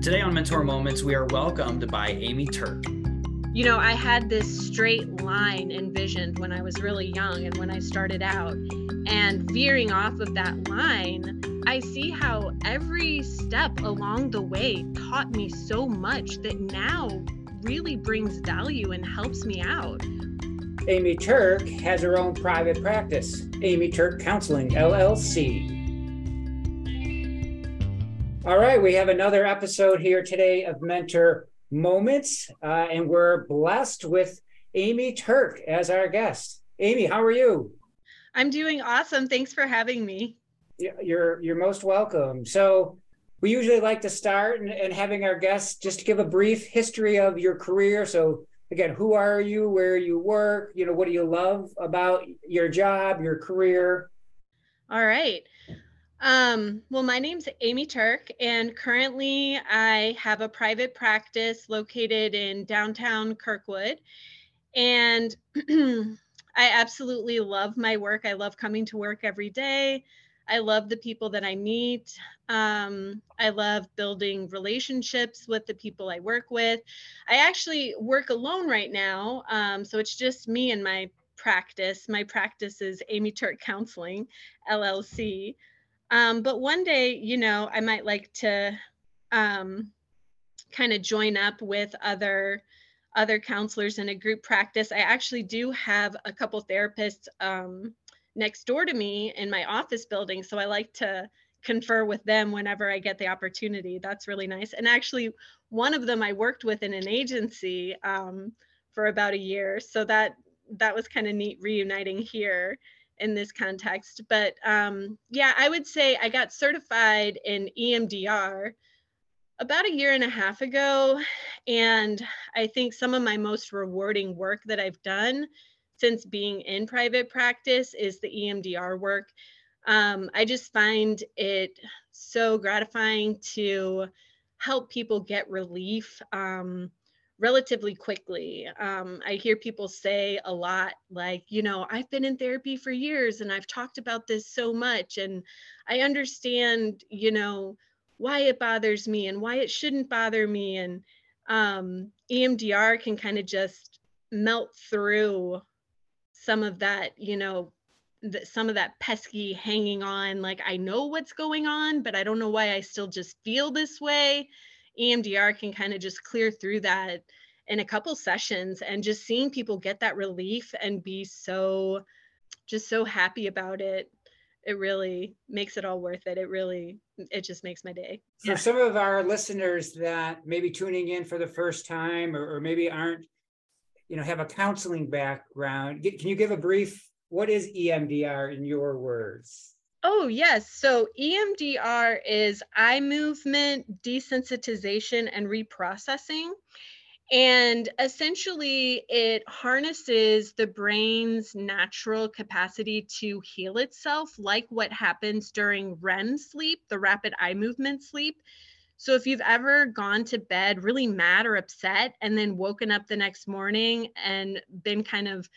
Today on Mentor Moments, we are welcomed by Amy Turk. You know, I had this straight line envisioned when I was really young and when I started out. And veering off of that line, I see how every step along the way taught me so much that now really brings value and helps me out. Amy Turk has her own private practice, Amy Turk Counseling LLC. All right, we have another episode here today of Mentor Moments, uh, and we're blessed with Amy Turk as our guest. Amy, how are you? I'm doing awesome. Thanks for having me. You're you're most welcome. So we usually like to start and, and having our guests just give a brief history of your career. So again, who are you? Where you work? You know, what do you love about your job, your career? All right. Um, well, my name's Amy Turk, and currently I have a private practice located in downtown Kirkwood. And I absolutely love my work. I love coming to work every day. I love the people that I meet. Um, I love building relationships with the people I work with. I actually work alone right now. Um, so it's just me and my practice. My practice is Amy Turk Counseling, LLC. Um, but one day, you know, I might like to um, kind of join up with other other counselors in a group practice. I actually do have a couple therapists um, next door to me in my office building, so I like to confer with them whenever I get the opportunity. That's really nice. And actually, one of them I worked with in an agency um, for about a year, so that that was kind of neat reuniting here in this context. But um, yeah, I would say I got certified in EMDR about a year and a half ago. And I think some of my most rewarding work that I've done since being in private practice is the EMDR work. Um, I just find it so gratifying to help people get relief. Um, relatively quickly. Um, I hear people say a lot, like, you know, I've been in therapy for years and I've talked about this so much, and I understand, you know, why it bothers me and why it shouldn't bother me. And um, EMDR can kind of just melt through some of that, you know, the, some of that pesky hanging on, like, I know what's going on, but I don't know why I still just feel this way EMDR can kind of just clear through that in a couple sessions and just seeing people get that relief and be so just so happy about it it really makes it all worth it. It really it just makes my day. For yeah. some of our listeners that may be tuning in for the first time or, or maybe aren't you know have a counseling background can you give a brief what is emdr in your words Oh, yes. So EMDR is eye movement desensitization and reprocessing. And essentially, it harnesses the brain's natural capacity to heal itself, like what happens during REM sleep, the rapid eye movement sleep. So, if you've ever gone to bed really mad or upset and then woken up the next morning and been kind of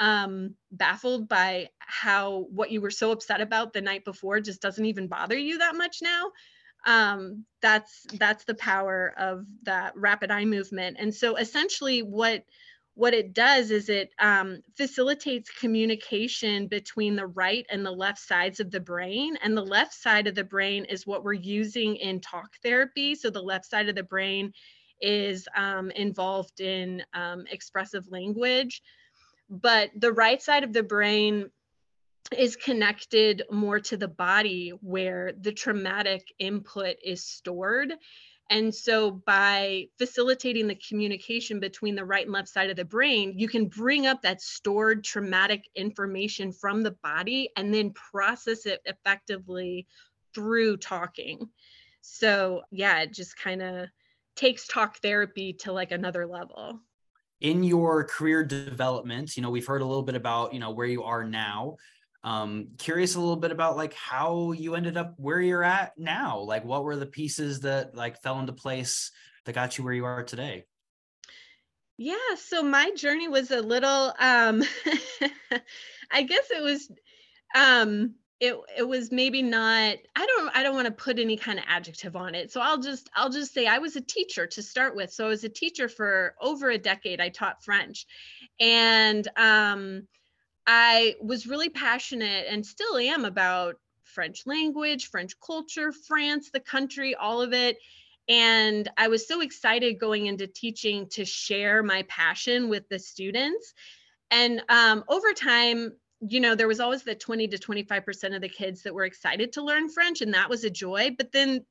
um, baffled by how what you were so upset about the night before just doesn't even bother you that much now. Um, that's that's the power of that rapid eye movement. And so essentially what what it does is it um, facilitates communication between the right and the left sides of the brain. And the left side of the brain is what we're using in talk therapy. So the left side of the brain is um, involved in um, expressive language but the right side of the brain is connected more to the body where the traumatic input is stored. And so, by facilitating the communication between the right and left side of the brain, you can bring up that stored traumatic information from the body and then process it effectively through talking. So, yeah, it just kind of takes talk therapy to like another level in your career development you know we've heard a little bit about you know where you are now. Um curious a little bit about like how you ended up where you're at now. Like what were the pieces that like fell into place that got you where you are today? Yeah so my journey was a little um i guess it was um it it was maybe not i don't i don't want to put any kind of adjective on it so i'll just i'll just say i was a teacher to start with so i was a teacher for over a decade i taught french and um i was really passionate and still am about french language french culture france the country all of it and i was so excited going into teaching to share my passion with the students and um, over time you know, there was always the 20 to 25% of the kids that were excited to learn French, and that was a joy. But then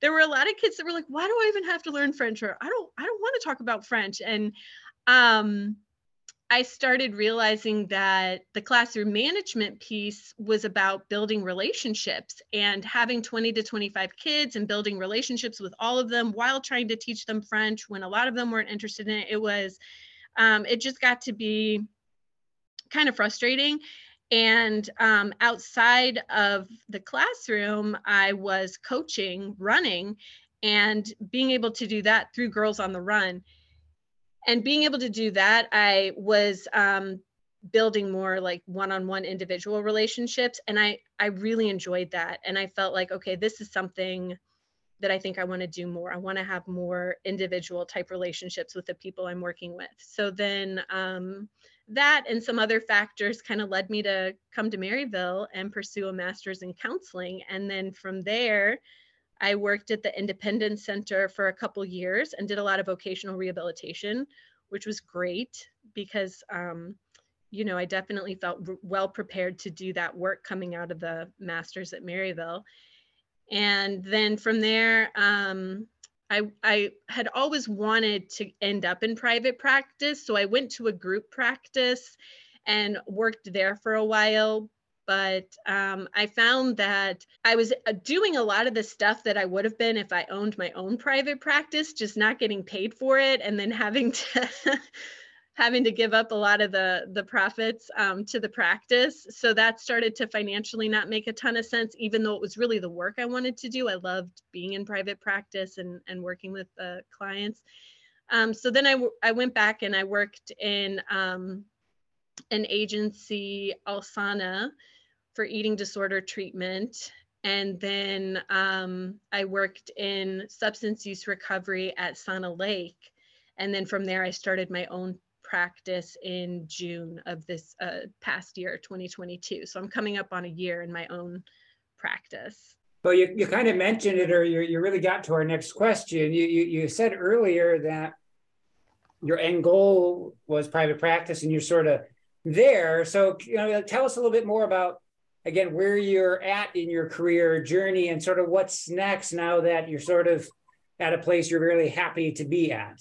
there were a lot of kids that were like, why do I even have to learn French? Or I don't, I don't want to talk about French. And um, I started realizing that the classroom management piece was about building relationships and having 20 to 25 kids and building relationships with all of them while trying to teach them French when a lot of them weren't interested in it. It was, um, it just got to be kind of frustrating. And um, outside of the classroom, I was coaching, running, and being able to do that through Girls on the Run. And being able to do that, I was um, building more like one-on-one individual relationships, and I I really enjoyed that. And I felt like, okay, this is something that I think I want to do more. I want to have more individual type relationships with the people I'm working with. So then um, that and some other factors kind of led me to come to Maryville and pursue a master's in counseling. And then from there, I worked at the Independence Center for a couple years and did a lot of vocational rehabilitation, which was great because, um, you know, I definitely felt well prepared to do that work coming out of the master's at Maryville. And then from there, um, I, I had always wanted to end up in private practice. So I went to a group practice and worked there for a while. But um, I found that I was uh, doing a lot of the stuff that I would have been if I owned my own private practice, just not getting paid for it and then having to having to give up a lot of the the profits um, to the practice. So that started to financially not make a ton of sense even though it was really the work i wanted to do. I loved being in private practice and and working with uh, clients. Um, so then I, I went back and i worked in um, an agency alsana for eating disorder treatment. And then um, i worked in substance use recovery at sana lake. And then from there i started my own practice in June of this uh, past year, 2022. So I'm coming up on a year in my own practice. Well, you, you kind of mentioned it, or you, you really got to our next question. You, you, you said earlier that your end goal was private practice and you're sort of there. So, you know, tell us a little bit more about, again, where you're at in your career journey and sort of what's next now that you're sort of at a place you're really happy to be at.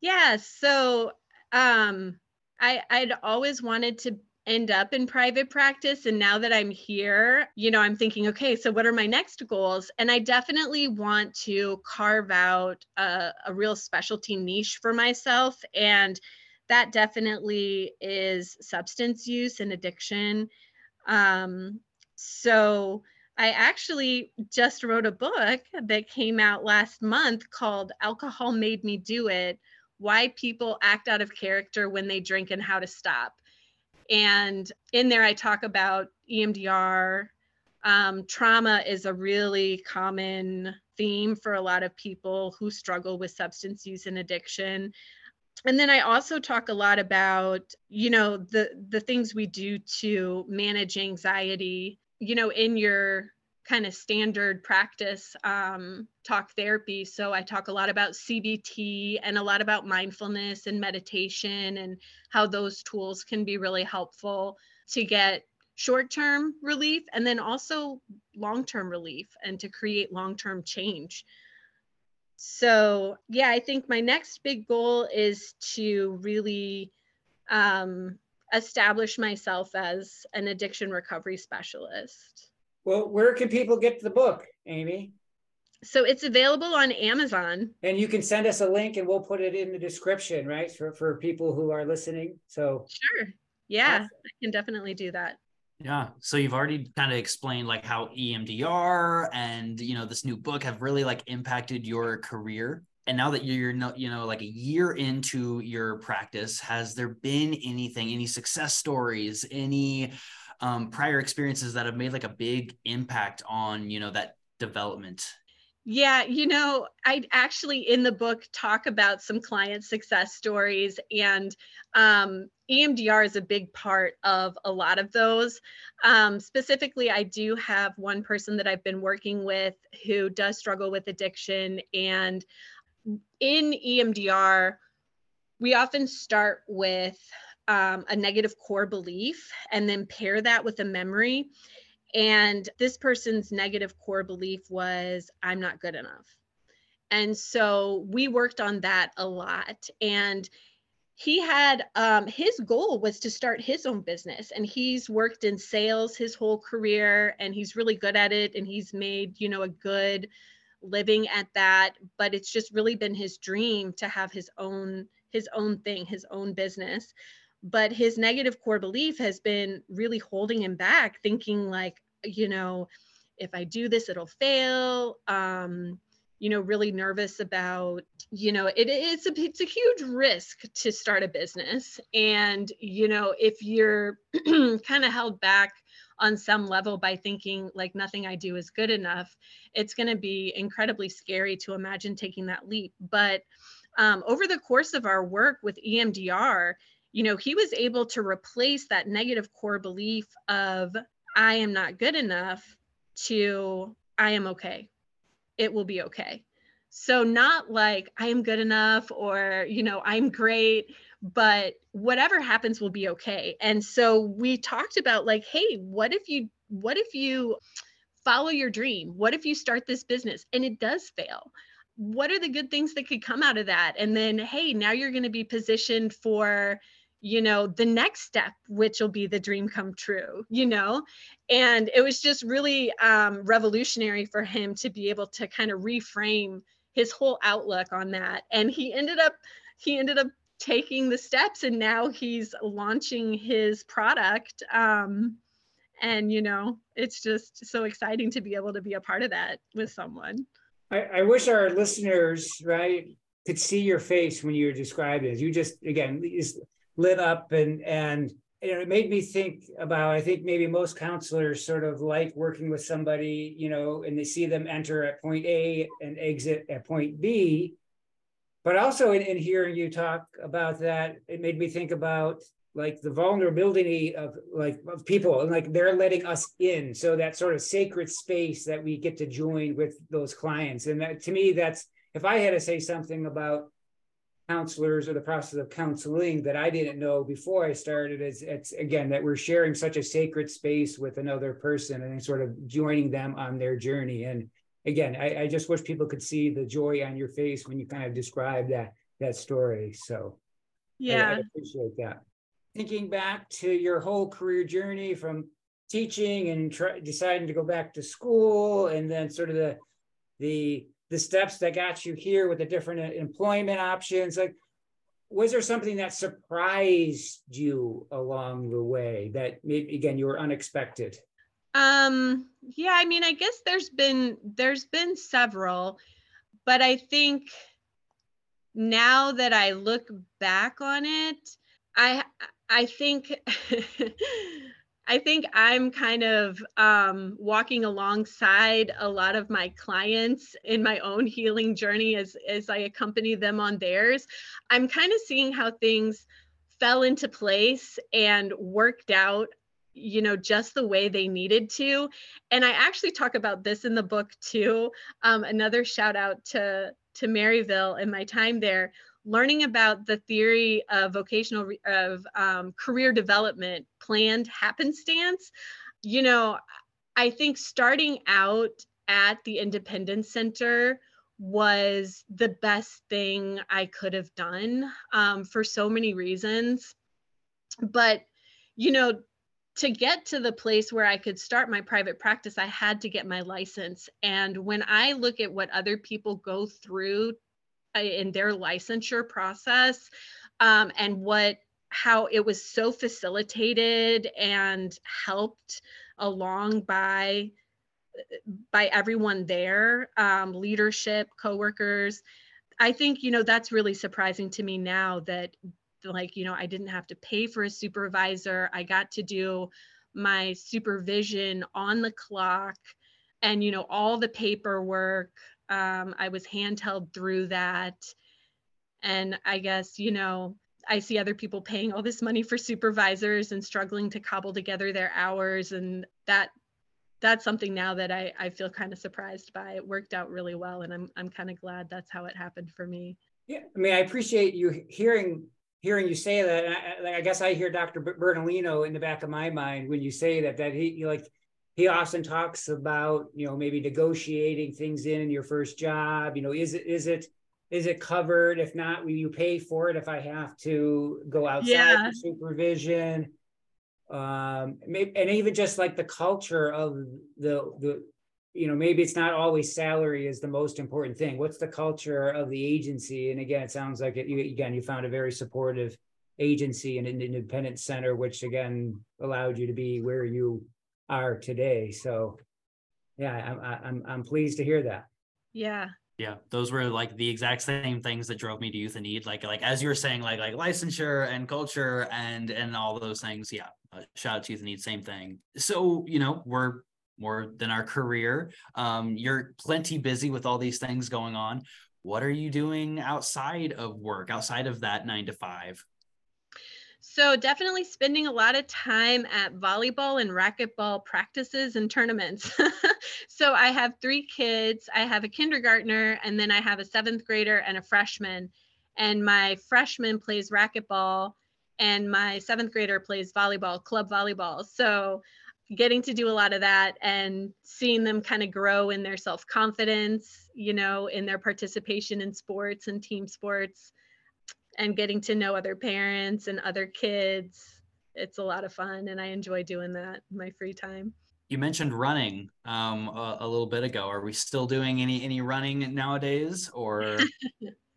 Yeah. So um, I, I'd always wanted to end up in private practice. And now that I'm here, you know, I'm thinking, okay, so what are my next goals? And I definitely want to carve out a, a real specialty niche for myself. And that definitely is substance use and addiction. Um, so I actually just wrote a book that came out last month called Alcohol Made Me Do It why people act out of character when they drink and how to stop. And in there, I talk about EMDR. Um, trauma is a really common theme for a lot of people who struggle with substance use and addiction. And then I also talk a lot about, you know, the the things we do to manage anxiety. You know, in your kind of standard practice um, talk therapy. So I talk a lot about CBT and a lot about mindfulness and meditation and how those tools can be really helpful to get short term relief and then also long term relief and to create long term change. So, yeah, I think my next big goal is to really um, establish myself as an addiction recovery specialist. Well, where can people get the book, Amy? So it's available on Amazon. And you can send us a link and we'll put it in the description, right? For for people who are listening. So Sure. Yeah, awesome. I can definitely do that. Yeah. So you've already kind of explained like how EMDR and you know this new book have really like impacted your career. And now that you're not, you know, like a year into your practice, has there been anything, any success stories, any um, prior experiences that have made like a big impact on you know that development yeah, you know, I actually in the book talk about some client success stories, and um, EMDR is a big part of a lot of those. Um, specifically, I do have one person that I've been working with who does struggle with addiction, and in EMDR, we often start with um, a negative core belief and then pair that with a memory. And this person's negative core belief was, I'm not good enough. And so we worked on that a lot. And he had um, his goal was to start his own business and he's worked in sales his whole career and he's really good at it and he's made you know a good living at that but it's just really been his dream to have his own his own thing his own business but his negative core belief has been really holding him back thinking like you know if i do this it'll fail um you know really nervous about you know it, it's a it's a huge risk to start a business. And you know if you're kind of held back on some level by thinking like nothing i do is good enough it's going to be incredibly scary to imagine taking that leap. But um, over the course of our work with emdr you know he was able to replace that negative core belief of I am not good enough to I am okay. It will be okay. So not like I am good enough or you know I'm great, but whatever happens will be okay. And so we talked about like hey, what if you what if you follow your dream? What if you start this business and it does fail? What are the good things that could come out of that? And then hey, now you're going to be positioned for you know the next step which will be the dream come true you know? And it was just really um, revolutionary for him to be able to kind of reframe his whole outlook on that. And he ended up he ended up taking the steps and now he's launching his product um, and you know it's just so exciting to be able to be a part of that with someone. I, I wish our listeners right could see your face when you were describing it you just again lit up and and you know, it made me think about i think maybe most counselors sort of like working with somebody you know and they see them enter at point a and exit at point b. But also in, in hearing you talk about that it made me think about like the vulnerability of like of people and like they're letting us in. So that sort of sacred space that we get to join with those clients. And that to me that's if i had to say something about counselors or the process of counseling that I didn't know before I started is it's again that we're sharing such a sacred space with another person and sort of joining them on their journey. And again, I, I just wish people could see the joy on your face when you kind of describe that that story. So yeah, I, I appreciate that. Thinking back to your whole career journey from teaching and try, deciding to go back to school and then sort of the the the steps that got you here with the different uh, employment options like was there something that surprised you along the way that maybe again you were unexpected? Um yeah i mean i guess there's been there's been several but i think now that i look back on it i i think I think I'm kind of um, walking alongside a lot of my clients in my own healing journey as, as I accompany them on theirs. I'm kind of seeing how things fell into place and worked out you know just the way they needed to. And i actually talk about this in the book too. Um, another shout out to to maryville and my time there learning about the theory of vocational of um, career development planned happenstance you know i think starting out at the independence center was the best thing i could have done um, for so many reasons but you know to get to the place where I could start my private practice, I had to get my license. And when I look at what other people go through in their licensure process um, and what how it was so facilitated and helped along by by everyone there um, leadership coworkers. I think you know that's really surprising to me now that like you know i didn't have to pay for a supervisor. I got to do my supervision on the clock and you know all the paperwork um, i was handheld through that. And i guess you know i see other people paying all this money for supervisors and struggling to cobble together their hours. And that that's something now that i, I feel kind of surprised by. It worked out really well and i'm, I'm kind of glad that's how it happened for me. Yeah i mean i appreciate you hearing hearing you say that. I, I guess i hear dr bernalino in the back of my mind when you say that that he like he often talks about you know maybe negotiating things in in your first job you know is it is it is it covered? If not will you pay for it if i have to go outside yeah. for supervision? Um maybe and even just like the culture of the the you know maybe it's not always salary is the most important thing. What's the culture of the agency? And again it sounds like it, you, again you found a very supportive agency and an independent center which again allowed you to be where you are today. So yeah, I'm I'm I'm pleased to hear that. Yeah. Yeah, those were like the exact same things that drove me to Youth in Need. Like like as you were saying, like like licensure and culture and and all those things. Yeah, uh, shout out to Youth in Need, same thing. So you know we're more than our career. Um, you're plenty busy with all these things going on. What are you doing outside of work, outside of that nine to five? So definitely spending a lot of time at volleyball and racquetball practices and tournaments. so I have three kids. I have a kindergartner and then I have a seventh grader and a freshman. And my freshman plays racquetball and my seventh grader plays volleyball, club volleyball. So getting to do a lot of that and seeing them kind of grow in their self-confidence, you know, in their participation in sports and team sports and getting to know other parents and other kids. It's a lot of fun, and I enjoy doing that in my free time. You mentioned running um, a, a little bit ago. Are we still doing any any running nowadays, or?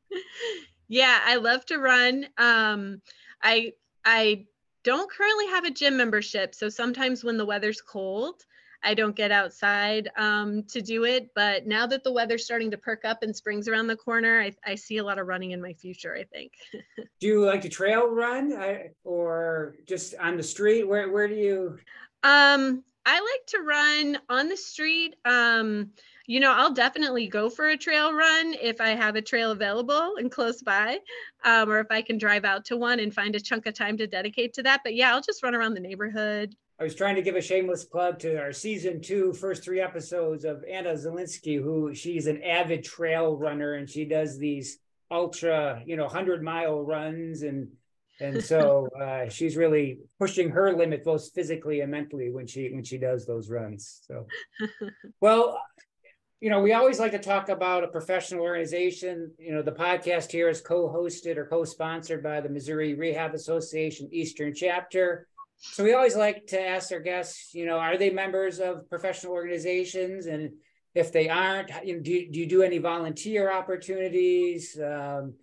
yeah, I love to run. Um, I I don't currently have a gym membership, so sometimes when the weather's cold, I don't get outside um, to do it. But now that the weather's starting to perk up and spring's around the corner, I, I see a lot of running in my future, I think. do you like to trail run I, or just on the street? Where, where do you? Um, I like to run on the street. Um, you know, I'll definitely go for a trail run if I have a trail available and close by, um, or if I can drive out to one and find a chunk of time to dedicate to that. But yeah, I'll just run around the neighborhood, I was trying to give a shameless plug to our season two, first three episodes of Anna Zelinsky, who she's an avid trail runner and she does these ultra, you know, hundred mile runs and and so uh, she's really pushing her limit both physically and mentally when she when she does those runs. So, well, you know, we always like to talk about a professional organization. You know, the podcast here is co-hosted or co-sponsored by the Missouri Rehab Association Eastern Chapter. So we always like to ask our guests, you know, are they members of professional organizations? And if they aren't, you know, do, do you do any volunteer opportunities? Um,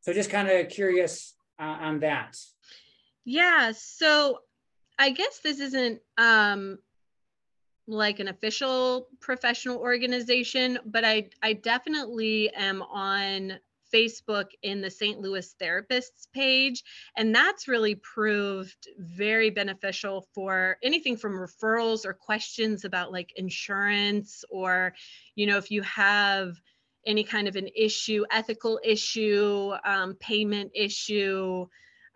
so just kind of curious uh, on that. Yeah. So I guess this isn't um, like an official professional organization, but I, I definitely am on Facebook in the St. Louis Therapists page. And that's really proved very beneficial for anything from referrals or questions about like insurance, or, you know, if you have any kind of an issue, ethical issue, um, payment issue.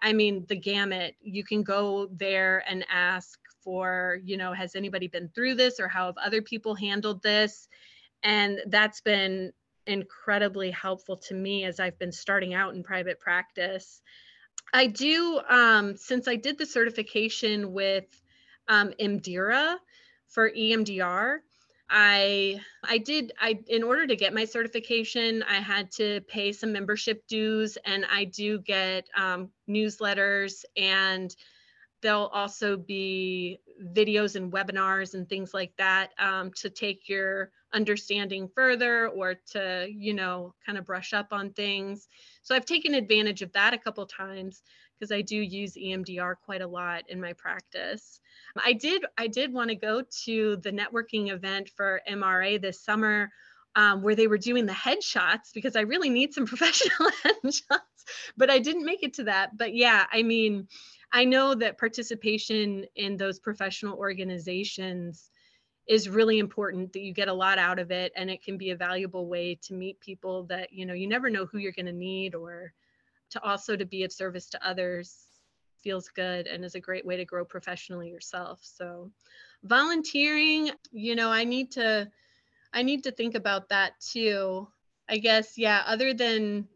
I mean, the gamut. You can go there and ask for, you know, has anybody been through this or how have other people handled this? And that's been incredibly helpful to me as I've been starting out in private practice. I do, um, since I did the certification with um, EMDRIA for EMDR, I I did I in order to get my certification I had to pay some membership dues and I do get um, newsletters and there'll also be videos and webinars and things like that um, to take your understanding further or to you know kind of brush up on things. So i've taken advantage of that a couple times because i do use emdr quite a lot in my practice. I did i did want to go to the networking event for mra this summer um, where they were doing the headshots because i really need some professional headshots but i didn't make it to that. But yeah i mean I know that participation in those professional organizations is really important that you get a lot out of it and it can be a valuable way to meet people that you know you never know who you're going to need or to also to be of service to others feels good and is a great way to grow professionally yourself. So volunteering you know i need to i need to think about that too. I guess yeah other than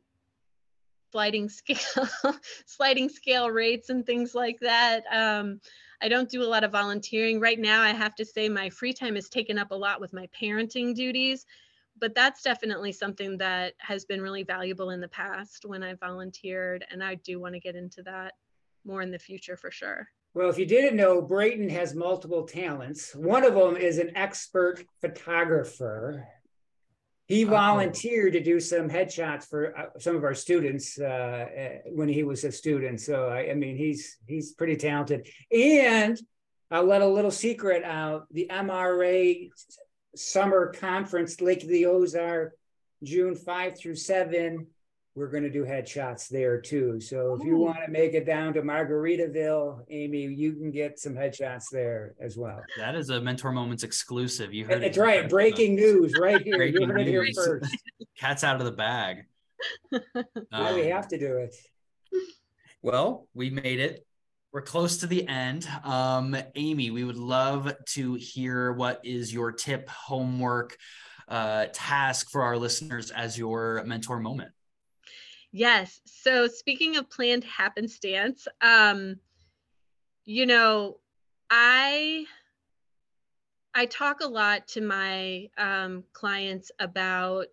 sliding scale sliding scale rates and things like that um, i don't do a lot of volunteering right now i have to say my free time is taken up a lot with my parenting duties but that's definitely something that has been really valuable in the past when i volunteered and i do want to get into that more in the future for sure well, if you didn't know, Brayton has multiple talents. One of them is an expert photographer. He volunteered to do some headshots for uh, some of our students uh, uh, when he was a student. So I, I, mean, he's he's pretty talented. And I'll let a little secret out: the MRA summer conference, Lake of the Ozark, June five through seven we're going to do headshots there too. So if you want to make it down to Margaritaville, Amy, you can get some headshots there as well. That is a Mentor Moments exclusive. You heard It's it That's right. Breaking news right here. Breaking you heard it here first. Cat's out of the bag. um, we have to do it. Well, we made it. We're close to the end. Um, Amy, we would love to hear what is your tip, homework, uh, task for our listeners as your mentor moment. Yes. So speaking of planned happenstance, um, you know, I I talk a lot to my um, clients about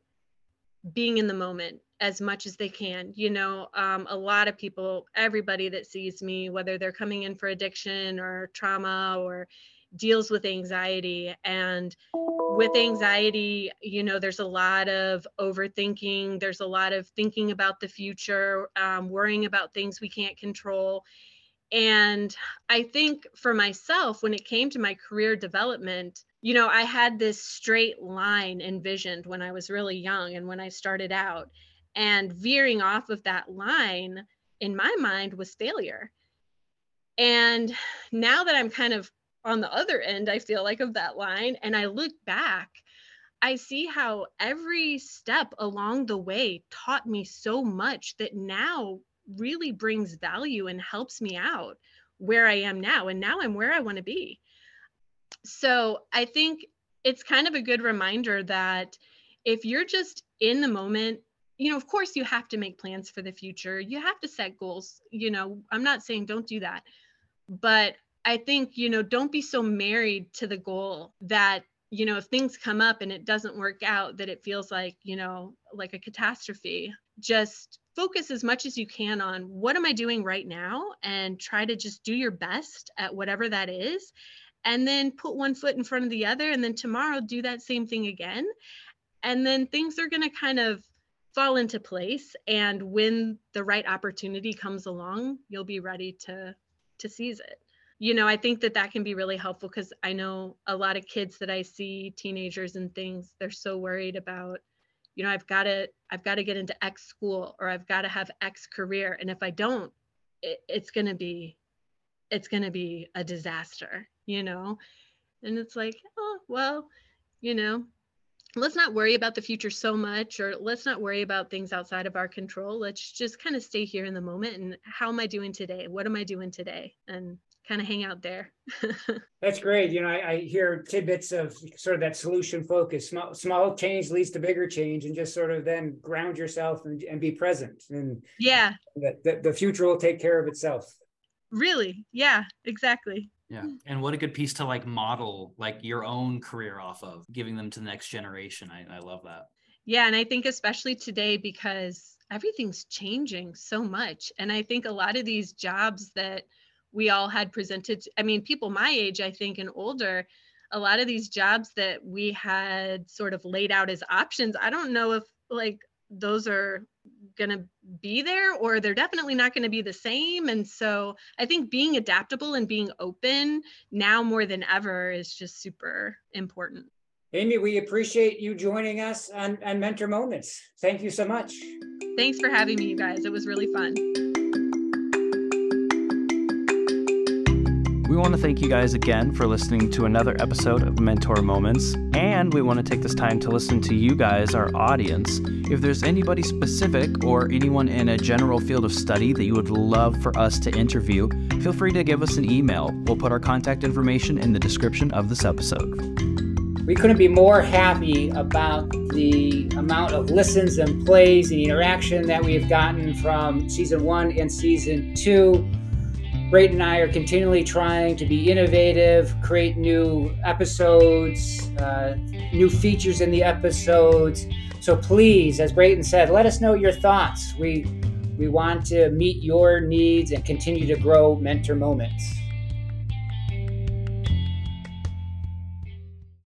being in the moment as much as they can. You know, um, a lot of people, everybody that sees me, whether they're coming in for addiction or trauma or deals with anxiety and with anxiety you know there's a lot of overthinking there's a lot of thinking about the future um, worrying about things we can't control. And i think for myself when it came to my career development you know i had this straight line envisioned when i was really young and when i started out and veering off of that line in my mind was failure. And now that i'm kind of on the other end, I feel like, of that line, and I look back, I see how every step along the way taught me so much that now really brings value and helps me out where I am now. And now I'm where I want to be. So I think it's kind of a good reminder that if you're just in the moment, you know, of course, you have to make plans for the future. You have to set goals. You know, I'm not saying don't do that. But I think, you know, don't be so married to the goal that, you know, if things come up and it doesn't work out, that it feels like, you know, like a catastrophe. Just focus as much as you can on what am I doing right now and try to just do your best at whatever that is. And then put one foot in front of the other. And then tomorrow do that same thing again. And then things are going to kind of fall into place. And when the right opportunity comes along, you'll be ready to to seize it you know, I think that that can be really helpful because I know a lot of kids that I see, teenagers and things, they're so worried about, you know, I've got to, I've got to get into X school or I've got to have X career. And if I don't, it, it's going to be, it's to be a disaster, you know? And it's like, oh, well, you know, let's not worry about the future so much or let's not worry about things outside of our control let's just kind of stay here in the moment and how am i doing today what am i doing today and kind of hang out there. That's great. You know, I, I, hear tidbits of sort of that solution focus. Small, small change leads to bigger change, and just sort of then ground yourself and, and be present. And yeah, the, the, the future will take care of itself. Really? Yeah, exactly. Yeah. And what a good piece to like model like your own career off of, giving them to the next generation. I, I love that. Yeah. And I think especially today because everything's changing so much. And I think a lot of these jobs that we all had presented i mean people my age i think and older a lot of these jobs that we had sort of laid out as options i don't know if like those are going to be there or they're definitely not going to be the same. And so i think being adaptable and being open now more than ever is just super important. Amy we appreciate you joining us on, on mentor moments. Thank you so much. Thanks for having me you guys. It was really fun want to thank you guys again for listening to another episode of Mentor Moments. And we want to take this time to listen to you guys, our audience. If there's anybody specific or anyone in a general field of study that you would love for us to interview, feel free to give us an email. We'll put our contact information in the description of this episode. We couldn't be more happy about the amount of listens and plays and interaction that we have gotten from season one and season two. Brayton and I are continually trying to be innovative, create new episodes, uh, new features in the episodes. So please, as Brayton said, let us know your thoughts. We we want to meet your needs and continue to grow mentor moments.